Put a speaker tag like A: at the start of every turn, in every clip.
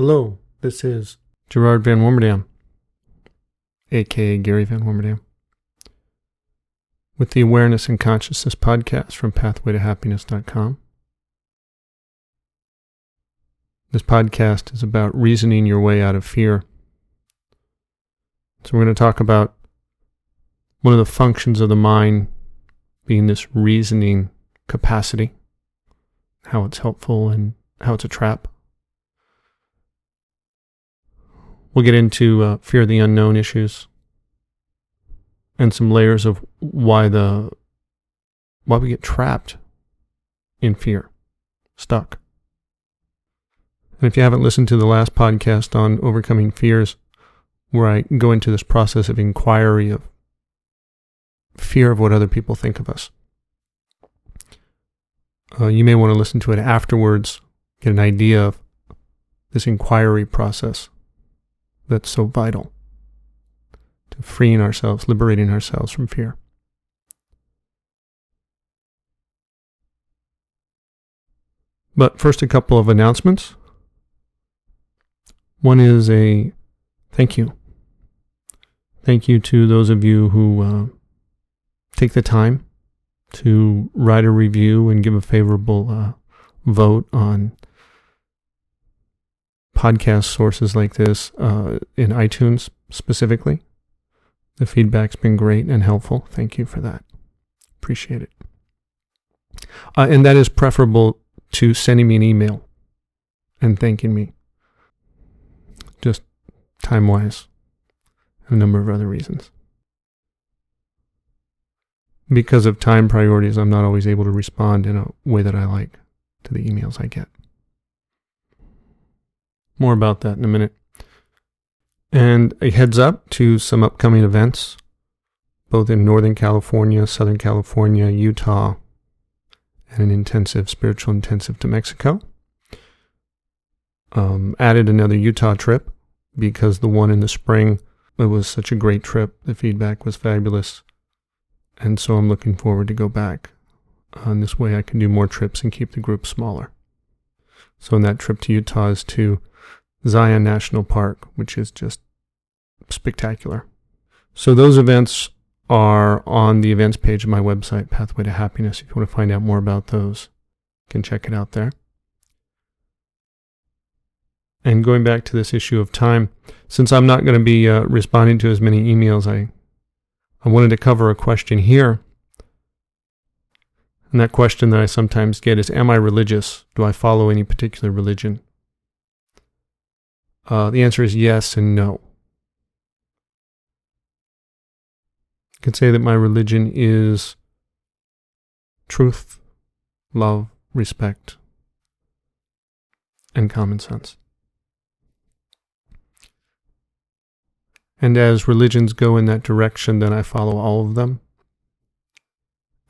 A: Hello, this is Gerard Van Warmerdam, aka Gary Van Warmerdam, with the Awareness and Consciousness podcast from pathwaytohappiness.com. This podcast is about reasoning your way out of fear. So, we're going to talk about one of the functions of the mind being this reasoning capacity, how it's helpful and how it's a trap. We'll get into uh, fear of the unknown issues and some layers of why the why we get trapped in fear, stuck. And if you haven't listened to the last podcast on overcoming fears, where I go into this process of inquiry of fear of what other people think of us, uh, you may want to listen to it afterwards, get an idea of this inquiry process that's so vital to freeing ourselves, liberating ourselves from fear. But first, a couple of announcements. One is a thank you. Thank you to those of you who uh, take the time to write a review and give a favorable uh, vote on podcast sources like this uh, in iTunes specifically. The feedback's been great and helpful. Thank you for that. Appreciate it. Uh, and that is preferable to sending me an email and thanking me. Just time wise, a number of other reasons. Because of time priorities, I'm not always able to respond in a way that I like to the emails I get. More about that in a minute. And a heads up to some upcoming events, both in Northern California, Southern California, Utah, and an intensive, spiritual intensive to Mexico. Um, added another Utah trip because the one in the spring, it was such a great trip. The feedback was fabulous. And so I'm looking forward to go back. And this way I can do more trips and keep the group smaller. So in that trip to Utah is to Zion National Park, which is just spectacular. So those events are on the events page of my website, Pathway to Happiness. If you want to find out more about those, you can check it out there. And going back to this issue of time, since I'm not going to be uh, responding to as many emails, I I wanted to cover a question here. And that question that I sometimes get is Am I religious? Do I follow any particular religion? Uh, the answer is yes and no. I can say that my religion is truth, love, respect, and common sense. And as religions go in that direction, then I follow all of them.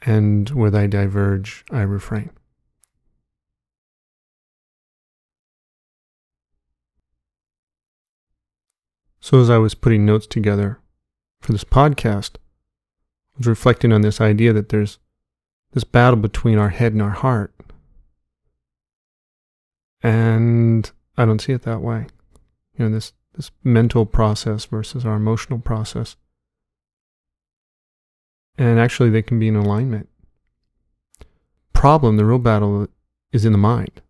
A: And where they diverge, I refrain. So, as I was putting notes together for this podcast, I was reflecting on this idea that there's this battle between our head and our heart. And I don't see it that way. You know, this, this mental process versus our emotional process. And actually, they can be in alignment. Problem, the real battle, is in the mind.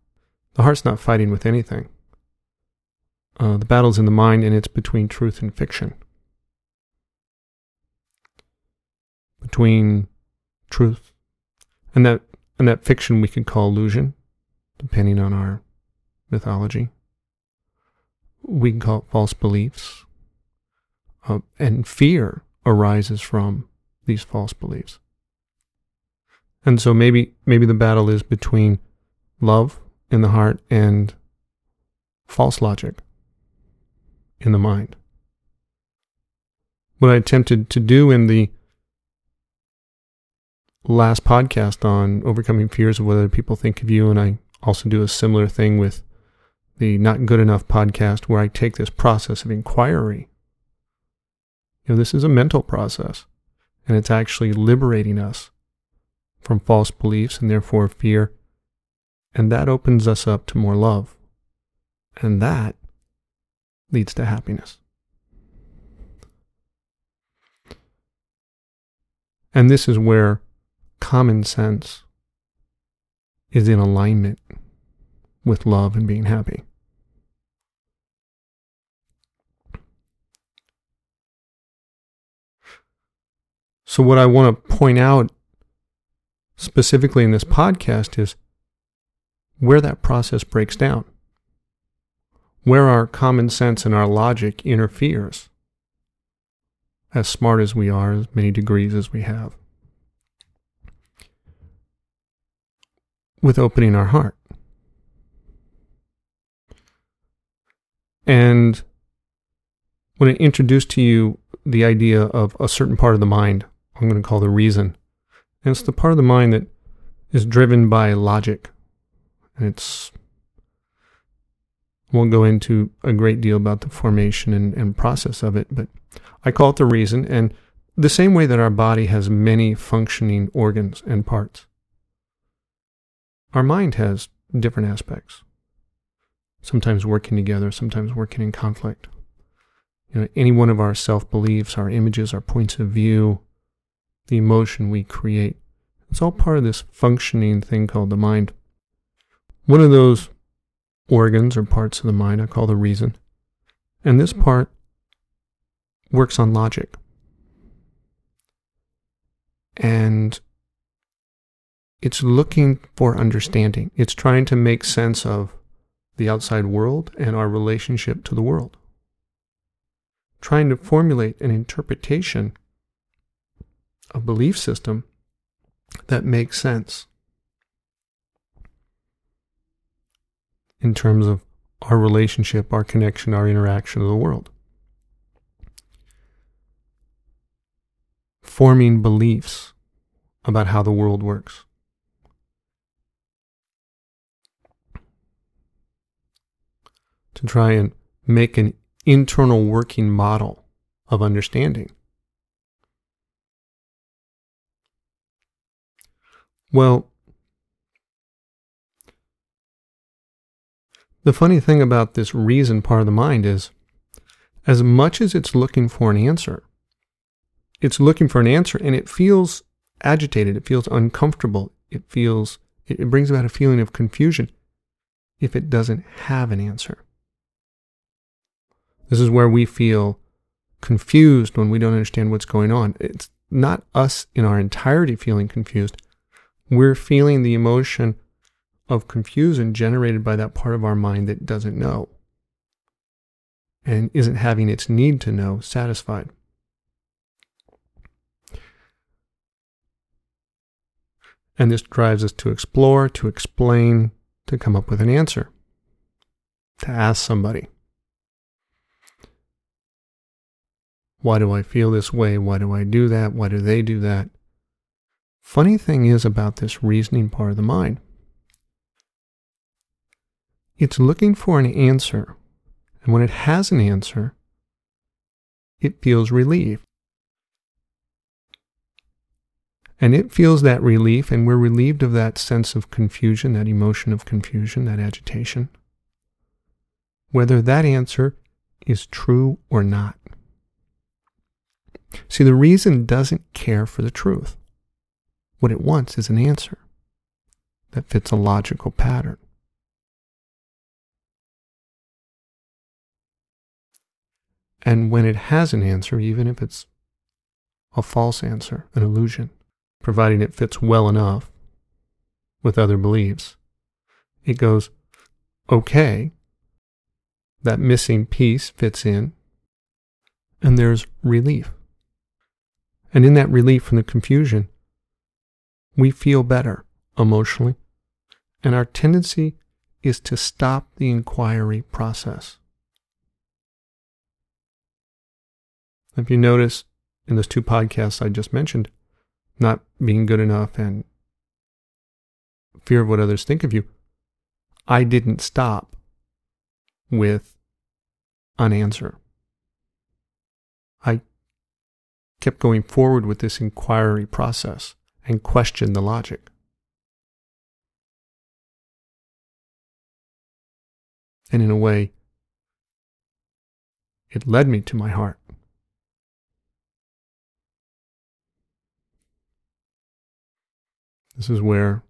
A: The heart's not fighting with anything. Uh, the battle's in the mind, and it's between truth and fiction. Between truth and that and that fiction we could call illusion, depending on our mythology. We can call it false beliefs, uh, and fear arises from these false beliefs. And so maybe maybe the battle is between love in the heart and false logic in the mind. What I attempted to do in the last podcast on overcoming fears of what other people think of you, and I also do a similar thing with the Not Good Enough podcast, where I take this process of inquiry. You know, this is a mental process, and it's actually liberating us from false beliefs and therefore fear, and that opens us up to more love. And that leads to happiness. And this is where common sense is in alignment with love and being happy. So, what I want to point out specifically in this podcast is where that process breaks down, where our common sense and our logic interferes, as smart as we are, as many degrees as we have, with opening our heart. And when I introduced to you the idea of a certain part of the mind, I'm going to call the reason. And it's the part of the mind that is driven by logic. And it's, won't go into a great deal about the formation and, and process of it, but I call it the reason. And the same way that our body has many functioning organs and parts, our mind has different aspects, sometimes working together, sometimes working in conflict. You know, any one of our self beliefs, our images, our points of view, the emotion we create. It's all part of this functioning thing called the mind. One of those organs or parts of the mind I call the reason. And this mm-hmm. part works on logic. And it's looking for understanding. It's trying to make sense of the outside world and our relationship to the world. Trying to formulate an interpretation a belief system that makes sense in terms of our relationship, our connection, our interaction with the world. Forming beliefs about how the world works. To try and make an internal working model of understanding. Well, the funny thing about this reason part of the mind is as much as it's looking for an answer, it's looking for an answer and it feels agitated, it feels uncomfortable, it feels it brings about a feeling of confusion if it doesn't have an answer. This is where we feel confused when we don't understand what's going on. It's not us in our entirety feeling confused we're feeling the emotion of confusion generated by that part of our mind that doesn't know and isn't having its need to know satisfied. And this drives us to explore, to explain, to come up with an answer, to ask somebody. Why do I feel this way? Why do I do that? Why do they do that? Funny thing is about this reasoning part of the mind. It's looking for an answer, and when it has an answer, it feels relief. And it feels that relief, and we're relieved of that sense of confusion, that emotion of confusion, that agitation, whether that answer is true or not. See, the reason doesn't care for the truth. What it wants is an answer that fits a logical pattern. And when it has an answer, even if it's a false answer, an illusion, providing it fits well enough with other beliefs, it goes, okay, that missing piece fits in, and there's relief. And in that relief from the confusion, we feel better emotionally, and our tendency is to stop the inquiry process. If you notice in those two podcasts I just mentioned, not being good enough and fear of what others think of you, I didn't stop with an answer. I kept going forward with this inquiry process and questioned the logic. And in a way, it led me to my heart. This is where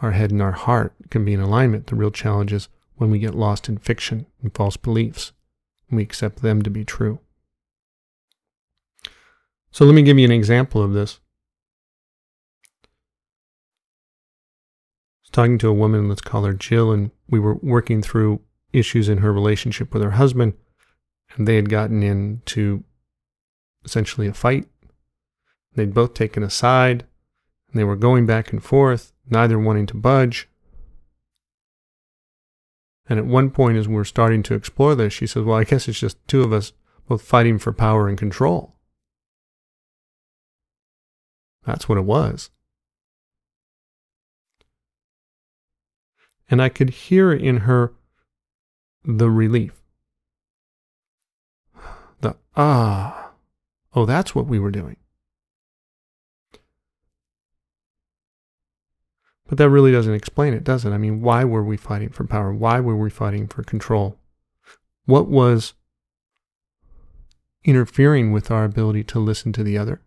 A: our head and our heart can be in alignment. The real challenge is when we get lost in fiction and false beliefs, and we accept them to be true. So let me give you an example of this. I was talking to a woman, let's call her Jill, and we were working through issues in her relationship with her husband, and they had gotten into essentially a fight. They'd both taken a side. They were going back and forth, neither wanting to budge. And at one point, as we're starting to explore this, she says, Well, I guess it's just two of us both fighting for power and control. That's what it was. And I could hear in her the relief. The ah, oh, that's what we were doing. But that really doesn't explain it, does it? I mean, why were we fighting for power? Why were we fighting for control? What was interfering with our ability to listen to the other?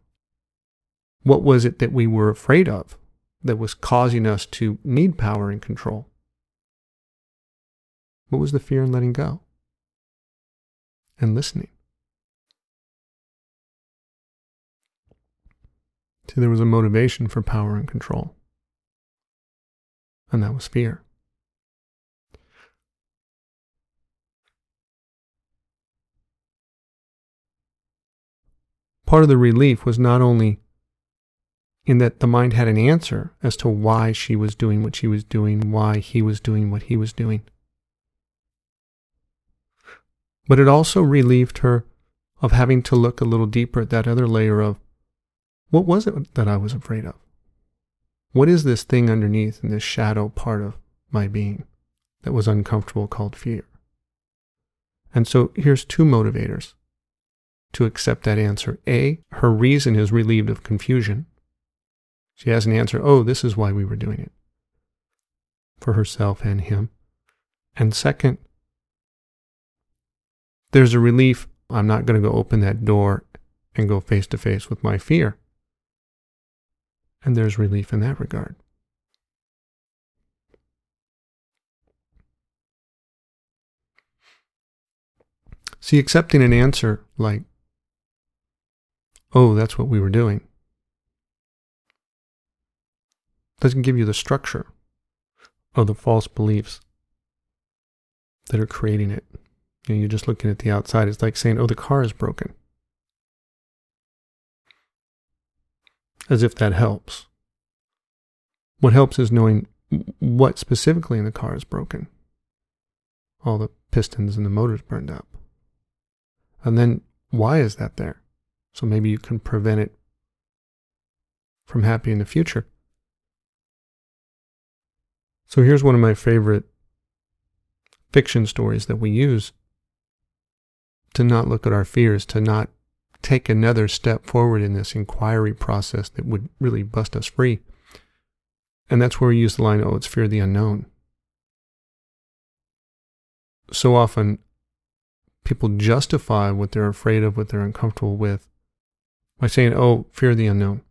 A: What was it that we were afraid of that was causing us to need power and control? What was the fear in letting go and listening? See, there was a motivation for power and control and that was fear. Part of the relief was not only in that the mind had an answer as to why she was doing what she was doing, why he was doing what he was doing, but it also relieved her of having to look a little deeper at that other layer of what was it that I was afraid of? What is this thing underneath in this shadow part of my being that was uncomfortable called fear? And so here's two motivators to accept that answer. A, her reason is relieved of confusion. She has an answer, oh, this is why we were doing it for herself and him. And second, there's a relief. I'm not going to go open that door and go face to face with my fear and there's relief in that regard. See, accepting an answer like, oh, that's what we were doing, doesn't give you the structure of the false beliefs that are creating it. You know, you're just looking at the outside. It's like saying, oh, the car is broken. As if that helps. What helps is knowing what specifically in the car is broken. All the pistons and the motors burned up. And then why is that there? So maybe you can prevent it from happening in the future. So here's one of my favorite fiction stories that we use to not look at our fears, to not take another step forward in this inquiry process that would really bust us free. And that's where we use the line, oh, it's fear of the unknown. So often, people justify what they're afraid of, what they're uncomfortable with, by saying, oh, fear of the unknown.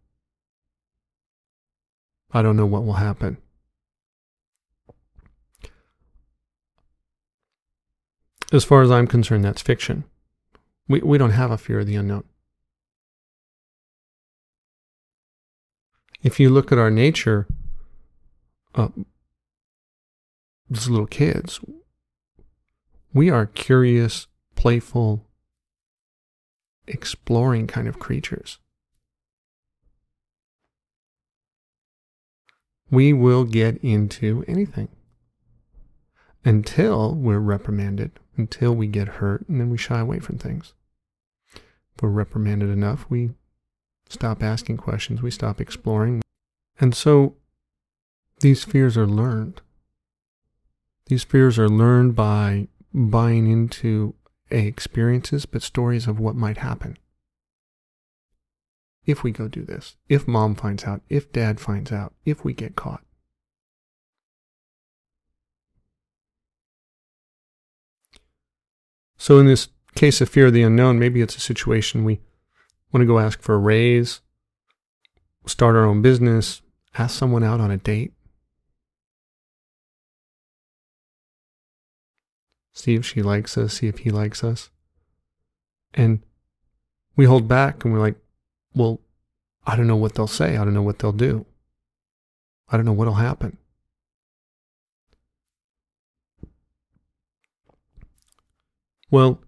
A: I don't know what will happen. As far as I'm concerned, that's fiction. We, we don't have a fear of the unknown. If you look at our nature, uh, as little kids, we are curious, playful, exploring kind of creatures. We will get into anything until we're reprimanded, until we get hurt, and then we shy away from things. If we're reprimanded enough, we stop asking questions, we stop exploring. And so these fears are learned. These fears are learned by buying into A, experiences, but stories of what might happen. If we go do this, if mom finds out, if dad finds out, if we get caught. So, in this case of fear of the unknown, maybe it's a situation we want to go ask for a raise, start our own business, ask someone out on a date. See if she likes us, see if he likes us. And we hold back and we're like, well, I don't know what they'll say. I don't know what they'll do. I don't know what'll happen. Well,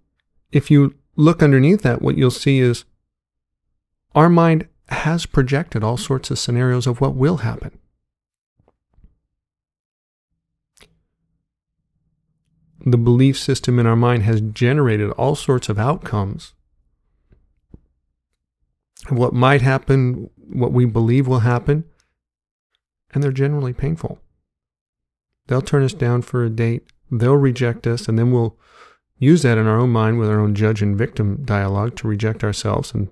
A: if you look underneath that, what you'll see is our mind has projected all sorts of scenarios of what will happen. The belief system in our mind has generated all sorts of outcomes of what might happen, what we believe will happen, and they're generally painful. They'll turn us down for a date, they'll reject us, and then we'll use that in our own mind with our own judge and victim dialogue to reject ourselves, and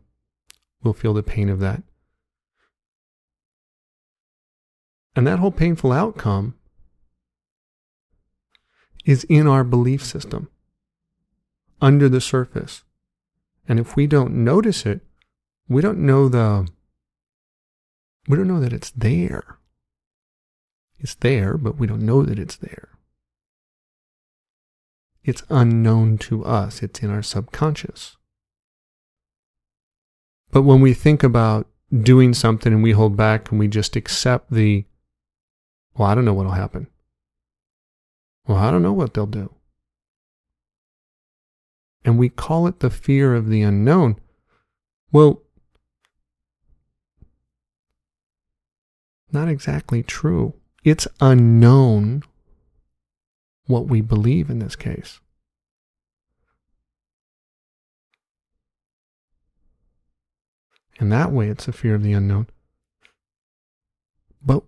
A: we'll feel the pain of that. And that whole painful outcome is in our belief system, under the surface. And if we don't notice it, we don't know the, we don't know that it's there. It's there, but we don't know that it's there. It's unknown to us, it's in our subconscious. But when we think about doing something and we hold back and we just accept the, well, I don't know what'll happen. Well, I don't know what they'll do. And we call it the fear of the unknown. Well, not exactly true. It's unknown what we believe in this case. And that way, it's a fear of the unknown. But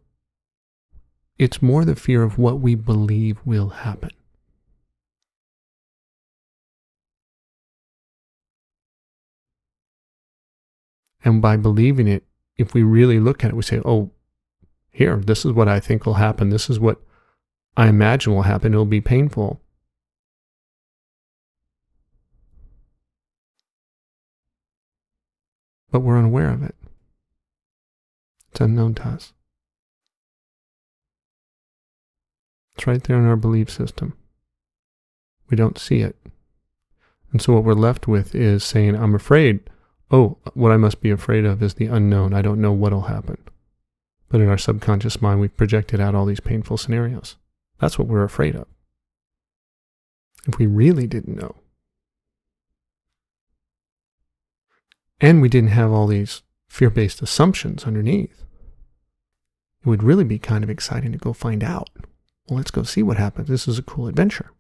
A: it's more the fear of what we believe will happen. And by believing it, if we really look at it, we say, oh, here, this is what I think will happen. This is what I imagine will happen. It'll be painful. But we're unaware of it. It's unknown to us. It's right there in our belief system. We don't see it. And so what we're left with is saying, I'm afraid. Oh, what I must be afraid of is the unknown. I don't know what'll happen. But in our subconscious mind, we've projected out all these painful scenarios. That's what we're afraid of. If we really didn't know, and we didn't have all these fear based assumptions underneath, it would really be kind of exciting to go find out. Well, let's go see what happens. This is a cool adventure.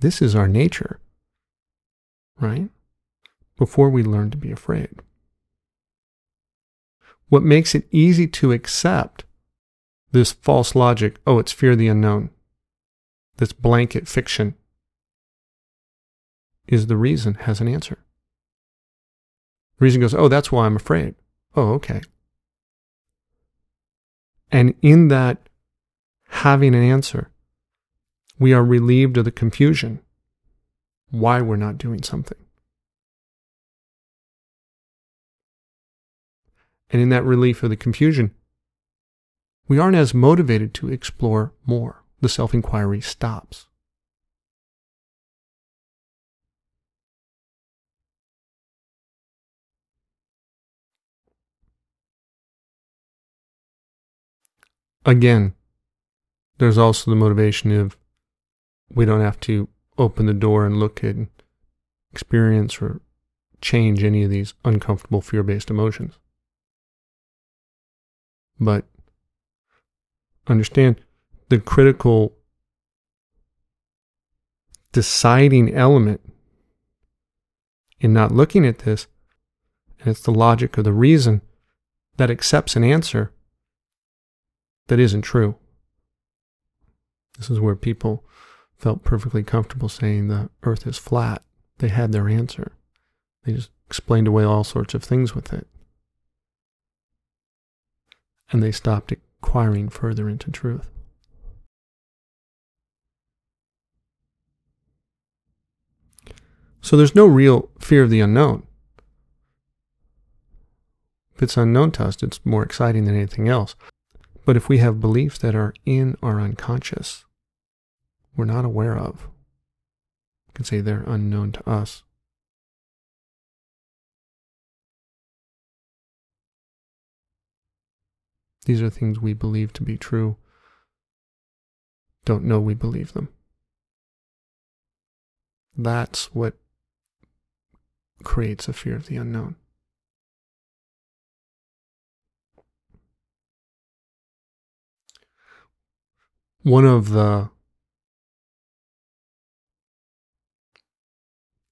A: This is our nature, right? Before we learn to be afraid. What makes it easy to accept this false logic, oh, it's fear of the unknown, this blanket fiction, is the reason has an answer. Reason goes, oh, that's why I'm afraid. Oh, okay. And in that having an answer, we are relieved of the confusion why we're not doing something. And in that relief of the confusion, we aren't as motivated to explore more. The self inquiry stops. Again, there's also the motivation of we don't have to open the door and look and experience or change any of these uncomfortable fear based emotions. But understand the critical deciding element in not looking at this, and it's the logic of the reason that accepts an answer that isn't true. This is where people felt perfectly comfortable saying the earth is flat. They had their answer. They just explained away all sorts of things with it and they stopped inquiring further into truth. So there's no real fear of the unknown. If it's unknown to us, it's more exciting than anything else. But if we have beliefs that are in our unconscious, we're not aware of, you can say they're unknown to us. These are things we believe to be true, don't know we believe them. That's what creates a fear of the unknown. One of the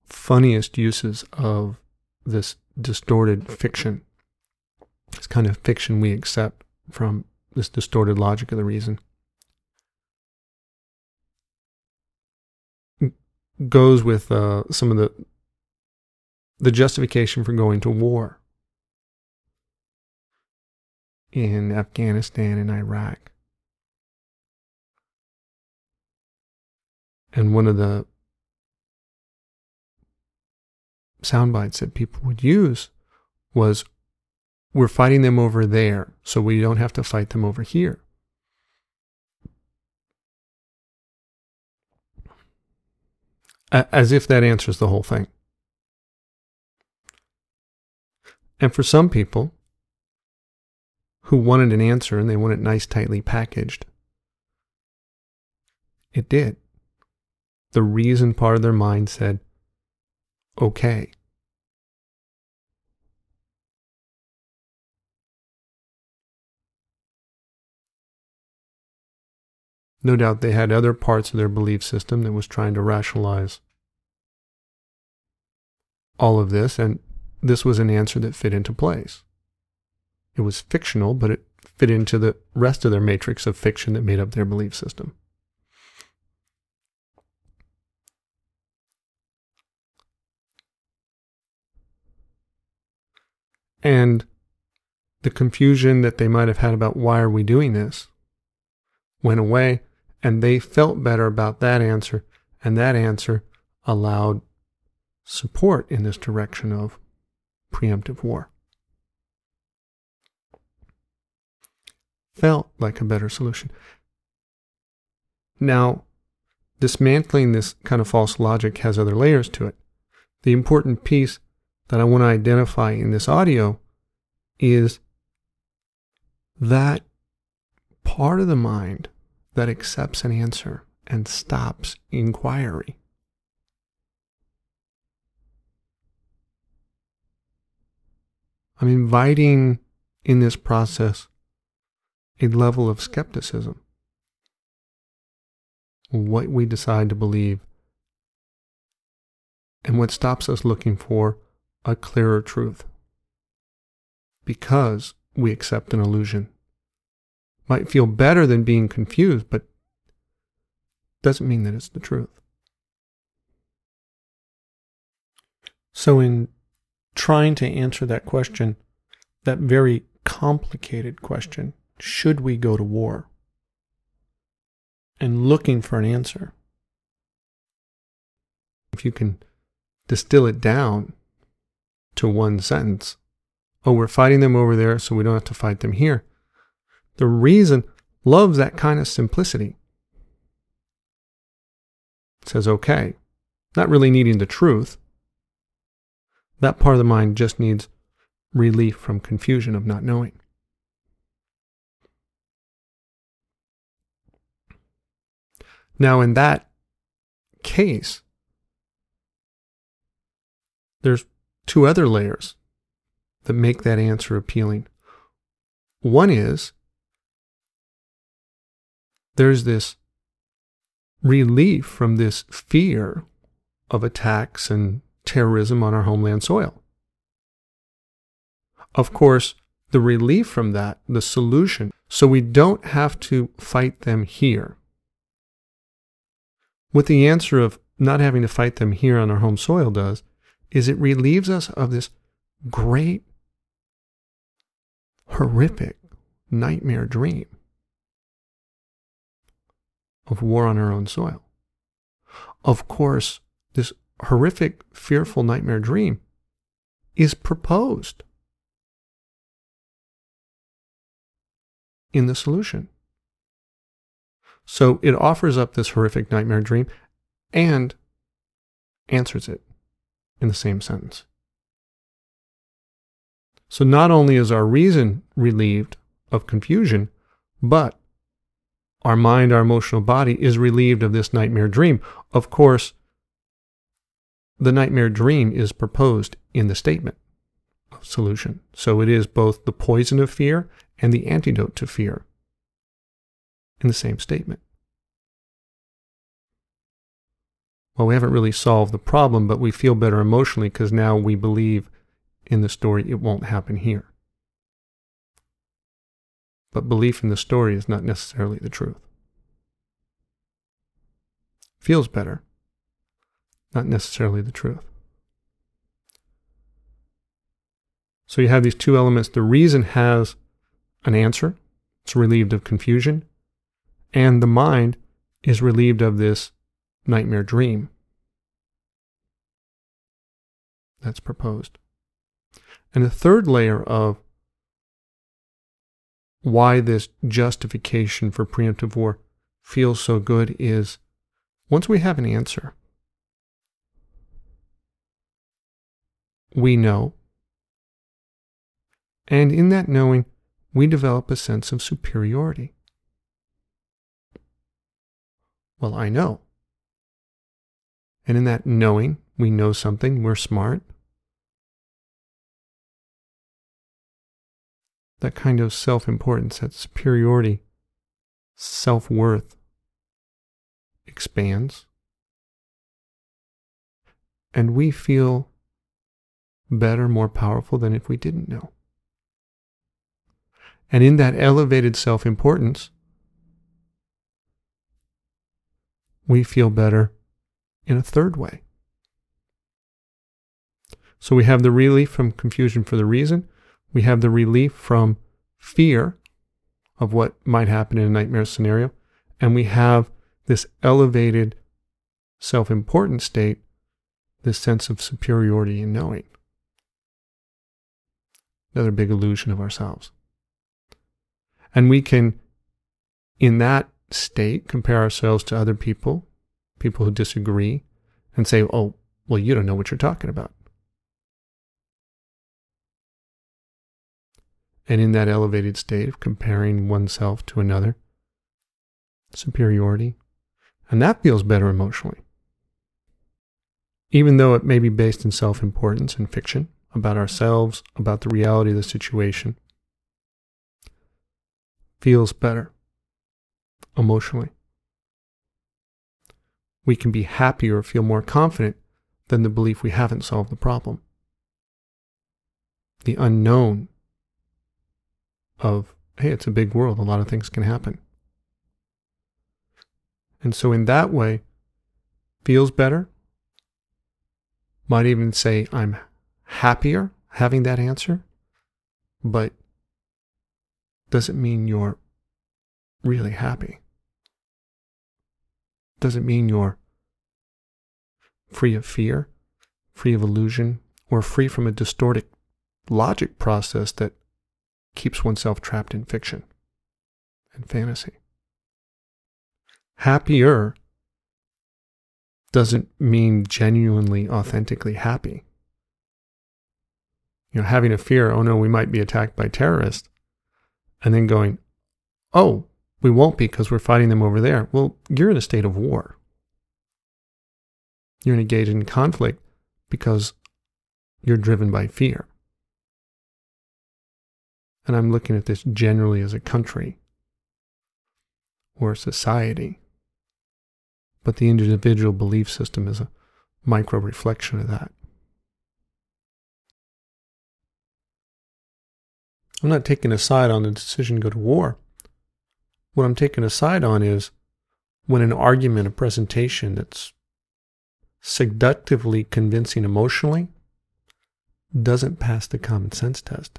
A: funniest uses of this distorted fiction, this kind of fiction we accept from this distorted logic of the reason, goes with uh, some of the the justification for going to war in Afghanistan and Iraq. And one of the sound bites that people would use was we're fighting them over there, so we don't have to fight them over here. As if that answers the whole thing. And for some people who wanted an answer and they want it nice, tightly packaged, it did. The reason part of their mind said, okay. No doubt they had other parts of their belief system that was trying to rationalize all of this, and this was an answer that fit into place. It was fictional, but it fit into the rest of their matrix of fiction that made up their belief system. And the confusion that they might have had about why are we doing this went away and they felt better about that answer, and that answer allowed support in this direction of preemptive war. Felt like a better solution. Now, dismantling this kind of false logic has other layers to it. The important piece that I want to identify in this audio is that part of the mind that accepts an answer and stops inquiry. I'm inviting in this process a level of skepticism. What we decide to believe and what stops us looking for a clearer truth. Because we accept an illusion might feel better than being confused, but doesn't mean that it's the truth. So, in trying to answer that question, that very complicated question, should we go to war? And looking for an answer, if you can distill it down to one sentence, oh, we're fighting them over there, so we don't have to fight them here the reason loves that kind of simplicity. It says, okay, not really needing the truth. That part of the mind just needs relief from confusion of not knowing. Now, in that case, there's two other layers that make that answer appealing. One is there's this relief from this fear of attacks and terrorism on our homeland soil. Of course, the relief from that, the solution, so we don't have to fight them here. What the answer of not having to fight them here on our home soil does is it relieves us of this great, horrific nightmare dream of war on our own soil. Of course, this horrific, fearful nightmare dream is proposed in the solution. So it offers up this horrific nightmare dream and answers it in the same sentence. So not only is our reason relieved of confusion, but our mind, our emotional body is relieved of this nightmare dream. Of course, the nightmare dream is proposed in the statement of solution. So it is both the poison of fear and the antidote to fear in the same statement. Well, we haven't really solved the problem, but we feel better emotionally because now we believe in the story it won't happen here. But belief in the story is not necessarily the truth. Feels better, not necessarily the truth. So you have these two elements. The reason has an answer, it's relieved of confusion, and the mind is relieved of this nightmare dream that's proposed. And the third layer of why this justification for preemptive war feels so good is once we have an answer, we know. And in that knowing, we develop a sense of superiority. Well, I know. And in that knowing, we know something, we're smart. That kind of self importance, that superiority, self worth expands. And we feel better, more powerful than if we didn't know. And in that elevated self importance, we feel better in a third way. So we have the relief from confusion for the reason, we have the relief from fear of what might happen in a nightmare scenario, and we have this elevated self important state, this sense of superiority in knowing. Another big illusion of ourselves. And we can, in that state, compare ourselves to other people, people who disagree, and say, oh, well, you don't know what you're talking about. And in that elevated state of comparing oneself to another, superiority, and that feels better emotionally. Even though it may be based in self importance and fiction about ourselves, about the reality of the situation, feels better emotionally. We can be happier or feel more confident than the belief we haven't solved the problem. The unknown of, hey, it's a big world, a lot of things can happen. And so, in that way, feels better. Might even say, I'm happier having that answer, but doesn't mean you're really happy. Doesn't mean you're free of fear, free of illusion, or free from a distorted logic process that keeps oneself trapped in fiction and fantasy. Happier doesn't mean genuinely, authentically happy. You know, having a fear, oh no, we might be attacked by terrorists, and then going, oh, we won't be because we're fighting them over there. Well, you're in a state of war. You're engaged in conflict because you're driven by fear. And I'm looking at this generally as a country or a society. But the individual belief system is a micro reflection of that. I'm not taking a side on the decision to go to war. What I'm taking a side on is when an argument, a presentation that's seductively convincing emotionally doesn't pass the common sense test.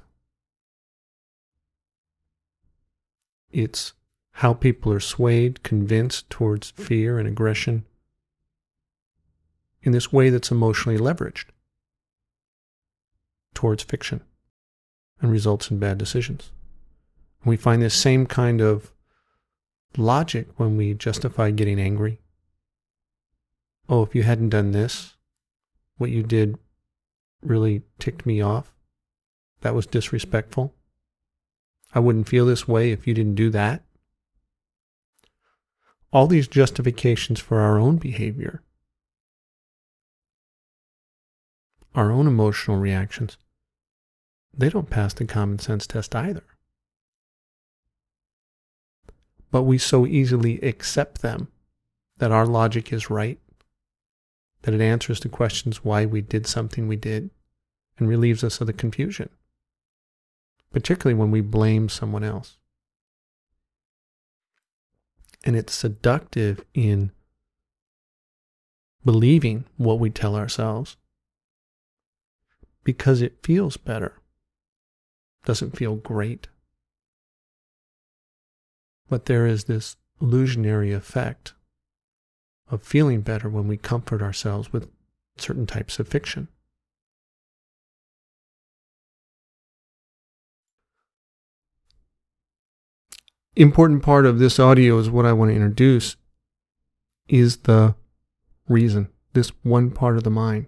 A: It's how people are swayed, convinced towards fear and aggression in this way that's emotionally leveraged towards fiction and results in bad decisions. And we find this same kind of logic when we justify getting angry. Oh, if you hadn't done this, what you did really ticked me off. That was disrespectful. I wouldn't feel this way if you didn't do that. All these justifications for our own behavior, our own emotional reactions, they don't pass the common sense test either. But we so easily accept them that our logic is right, that it answers the questions why we did something we did, and relieves us of the confusion, particularly when we blame someone else. And it's seductive in believing what we tell ourselves because it feels better doesn't feel great. But there is this illusionary effect of feeling better when we comfort ourselves with certain types of fiction. Important part of this audio is what I want to introduce is the reason, this one part of the mind,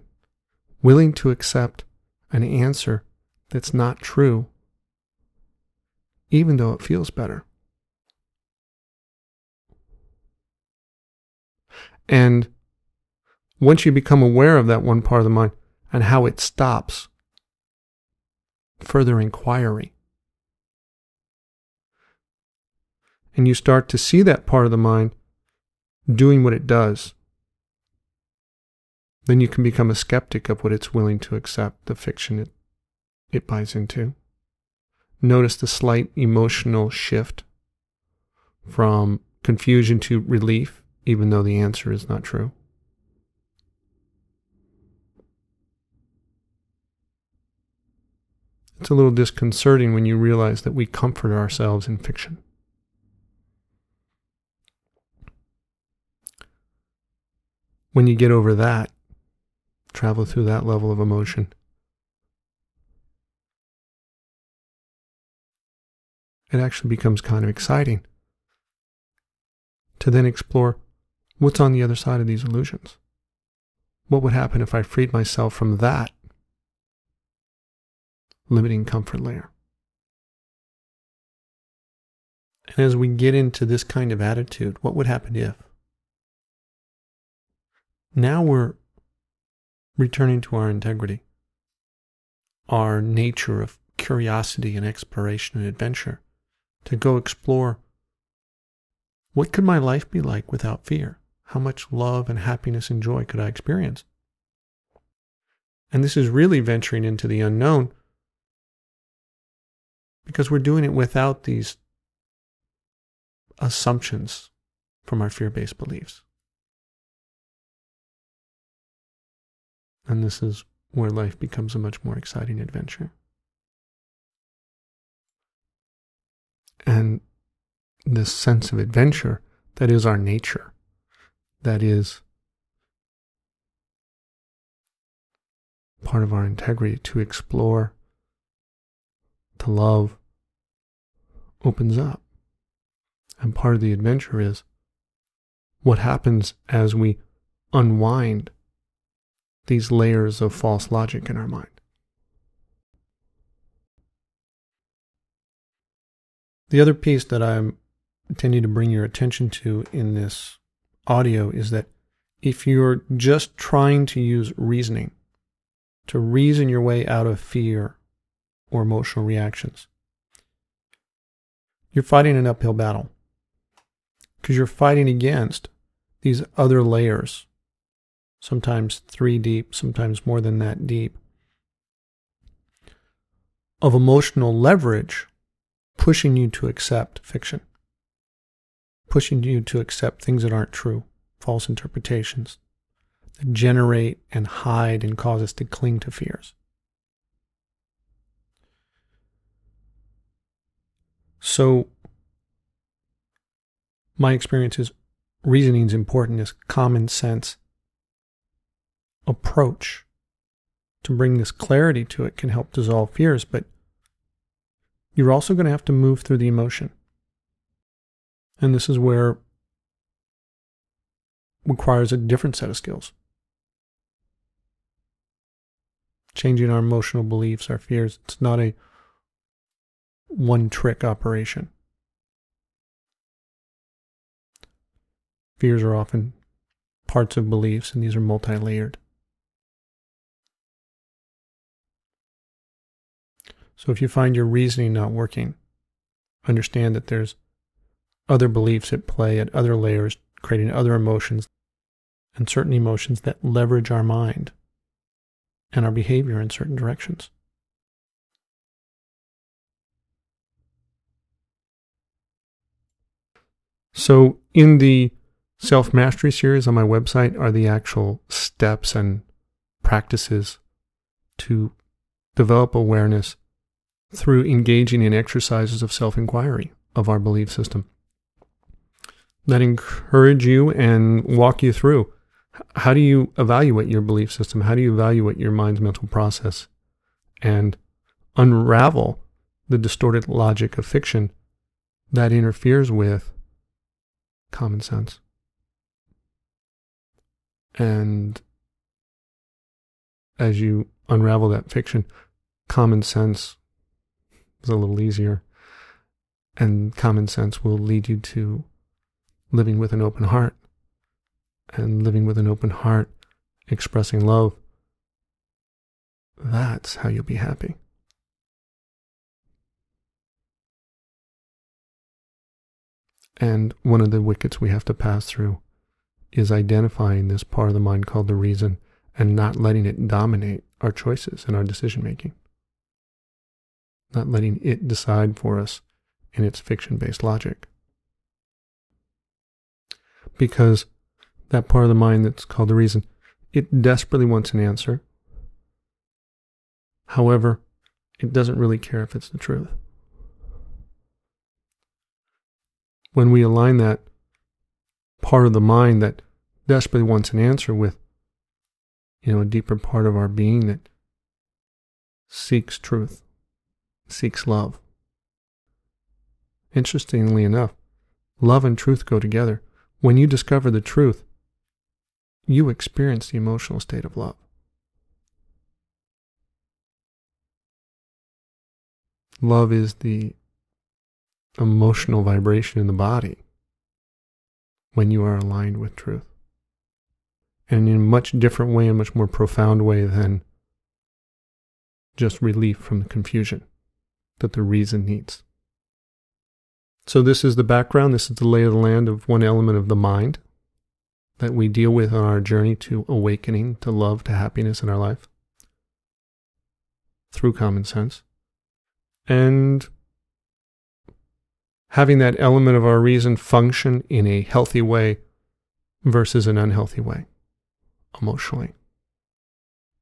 A: willing to accept an answer that's not true even though it feels better. And once you become aware of that one part of the mind and how it stops, further inquiry. And you start to see that part of the mind doing what it does. Then you can become a skeptic of what it's willing to accept, the fiction it, it buys into. Notice the slight emotional shift from confusion to relief, even though the answer is not true. It's a little disconcerting when you realize that we comfort ourselves in fiction. When you get over that, travel through that level of emotion, it actually becomes kind of exciting to then explore what's on the other side of these illusions. What would happen if I freed myself from that limiting comfort layer? And as we get into this kind of attitude, what would happen if? Now we're returning to our integrity, our nature of curiosity and exploration and adventure to go explore what could my life be like without fear? How much love and happiness and joy could I experience? And this is really venturing into the unknown because we're doing it without these assumptions from our fear based beliefs. And this is where life becomes a much more exciting adventure. and this sense of adventure that is our nature, that is part of our integrity to explore, to love, opens up. And part of the adventure is what happens as we unwind these layers of false logic in our mind. The other piece that I'm intending to bring your attention to in this audio is that if you're just trying to use reasoning to reason your way out of fear or emotional reactions, you're fighting an uphill battle because you're fighting against these other layers, sometimes three deep, sometimes more than that deep, of emotional leverage pushing you to accept fiction, pushing you to accept things that aren't true, false interpretations that generate and hide and cause us to cling to fears. So, my experience is reasoning is important is common sense approach to bring this clarity to it can help dissolve fears, but you're also going to have to move through the emotion. And this is where requires a different set of skills. Changing our emotional beliefs, our fears, it's not a one trick operation. Fears are often parts of beliefs, and these are multi layered. So if you find your reasoning not working, understand that there's other beliefs at play at other layers, creating other emotions and certain emotions that leverage our mind and our behavior in certain directions. So, in the self mastery series on my website are the actual steps and practices to develop awareness through engaging in exercises of self inquiry of our belief system that encourage you and walk you through how do you evaluate your belief system? How do you evaluate your mind's mental process and unravel the distorted logic of fiction that interferes with common sense? And as you unravel that fiction, common sense is a little easier. And common sense will lead you to living with an open heart and living with an open heart, expressing love, that's how you'll be happy. And one of the wickets we have to pass through is identifying this part of the mind called the reason and not letting it dominate our choices and our decision making. Not letting it decide for us in its fiction based logic. Because that part of the mind that's called the reason, it desperately wants an answer. However, it doesn't really care if it's the truth. When we align that part of the mind that desperately wants an answer with, you know, a deeper part of our being that seeks truth, seeks love. Interestingly enough, love and truth go together. When you discover the truth, you experience the emotional state of love. Love is the emotional vibration in the body when you are aligned with truth. And in a much different way, a much more profound way than just relief from the confusion that the reason needs. So, this is the background. This is the lay of the land of one element of the mind that we deal with on our journey to awakening, to love, to happiness in our life through common sense. And having that element of our reason function in a healthy way versus an unhealthy way emotionally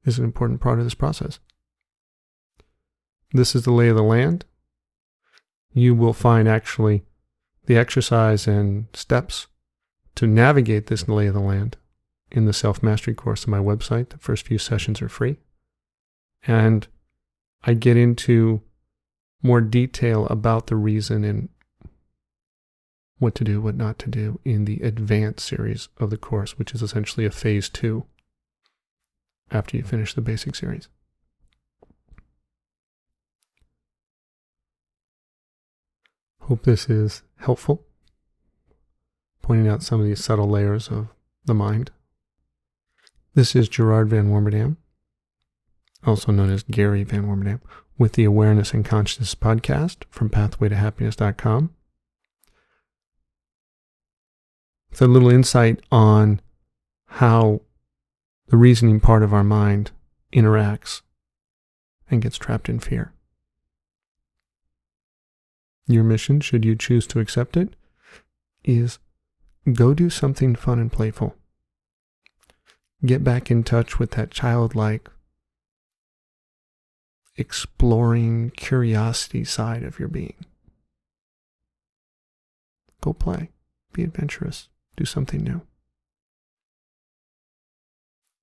A: is an important part of this process. This is the lay of the land. You will find actually the exercise and steps to navigate this lay of the land in the self mastery course on my website. The first few sessions are free. And I get into more detail about the reason and what to do, what not to do in the advanced series of the course, which is essentially a phase two after you finish the basic series. Hope this is helpful pointing out some of these subtle layers of the mind. This is Gerard Van Warmerdam, also known as Gary Van Warmerdam, with the Awareness and Consciousness podcast from pathwaytohappiness.com. It's a little insight on how the reasoning part of our mind interacts and gets trapped in fear. Your mission, should you choose to accept it, is go do something fun and playful. Get back in touch with that childlike, exploring curiosity side of your being. Go play, be adventurous, do something new.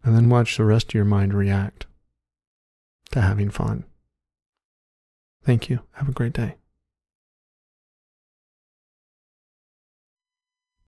A: And then watch the rest of your mind react to having fun. Thank you. Have a great day.